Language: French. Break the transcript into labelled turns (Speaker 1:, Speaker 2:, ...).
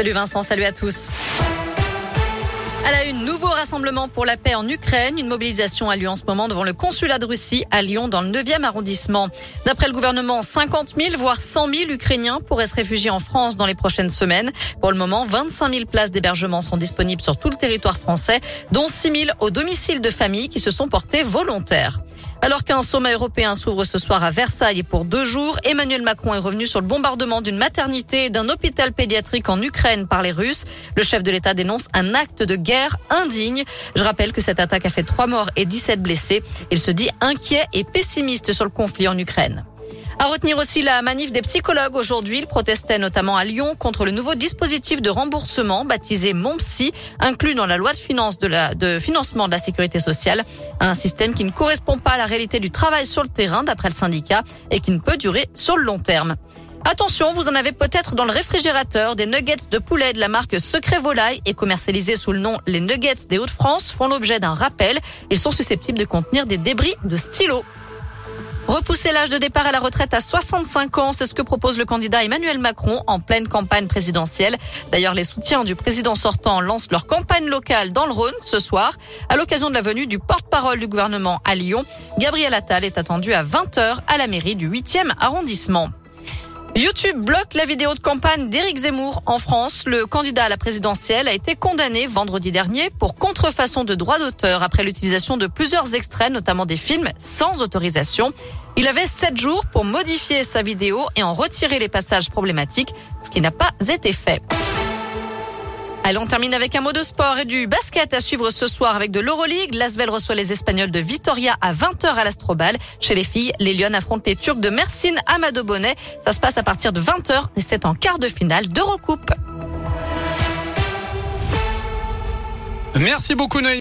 Speaker 1: Salut Vincent, salut à tous. À la une, nouveau rassemblement pour la paix en Ukraine. Une mobilisation a lieu en ce moment devant le consulat de Russie à Lyon dans le 9e arrondissement. D'après le gouvernement, 50 000 voire 100 000 Ukrainiens pourraient se réfugier en France dans les prochaines semaines. Pour le moment, 25 000 places d'hébergement sont disponibles sur tout le territoire français, dont 6 000 au domicile de familles qui se sont portées volontaires. Alors qu'un sommet européen s'ouvre ce soir à Versailles pour deux jours, Emmanuel Macron est revenu sur le bombardement d'une maternité et d'un hôpital pédiatrique en Ukraine par les Russes. Le chef de l'État dénonce un acte de guerre indigne. Je rappelle que cette attaque a fait trois morts et 17 blessés. Il se dit inquiet et pessimiste sur le conflit en Ukraine. À retenir aussi la manif des psychologues aujourd'hui. Ils protestaient notamment à Lyon contre le nouveau dispositif de remboursement baptisé MonPsy, inclus dans la loi de, finances de, de financement de la sécurité sociale. Un système qui ne correspond pas à la réalité du travail sur le terrain, d'après le syndicat, et qui ne peut durer sur le long terme. Attention, vous en avez peut-être dans le réfrigérateur des nuggets de poulet de la marque Secret Volaille et commercialisés sous le nom les Nuggets des Hauts-de-France font l'objet d'un rappel. Ils sont susceptibles de contenir des débris de stylo. Repousser l'âge de départ à la retraite à 65 ans, c'est ce que propose le candidat Emmanuel Macron en pleine campagne présidentielle. D'ailleurs, les soutiens du président sortant lancent leur campagne locale dans le Rhône ce soir. À l'occasion de la venue du porte-parole du gouvernement à Lyon, Gabriel Attal est attendu à 20h à la mairie du 8e arrondissement. YouTube bloque la vidéo de campagne d'Éric Zemmour en France. Le candidat à la présidentielle a été condamné vendredi dernier pour contrefaçon de droits d'auteur après l'utilisation de plusieurs extraits, notamment des films, sans autorisation. Il avait sept jours pour modifier sa vidéo et en retirer les passages problématiques, ce qui n'a pas été fait. Allez, on termine avec un mot de sport et du basket à suivre ce soir avec de l'Euroleague. L'Asvel reçoit les Espagnols de Vitoria à 20h à l'Astrobal. Chez les filles, les Lyon affrontent les Turcs de Mersin Amado Bonnet. Ça se passe à partir de 20h et c'est en quart de finale d'Eurocoupe.
Speaker 2: Merci beaucoup Noémie.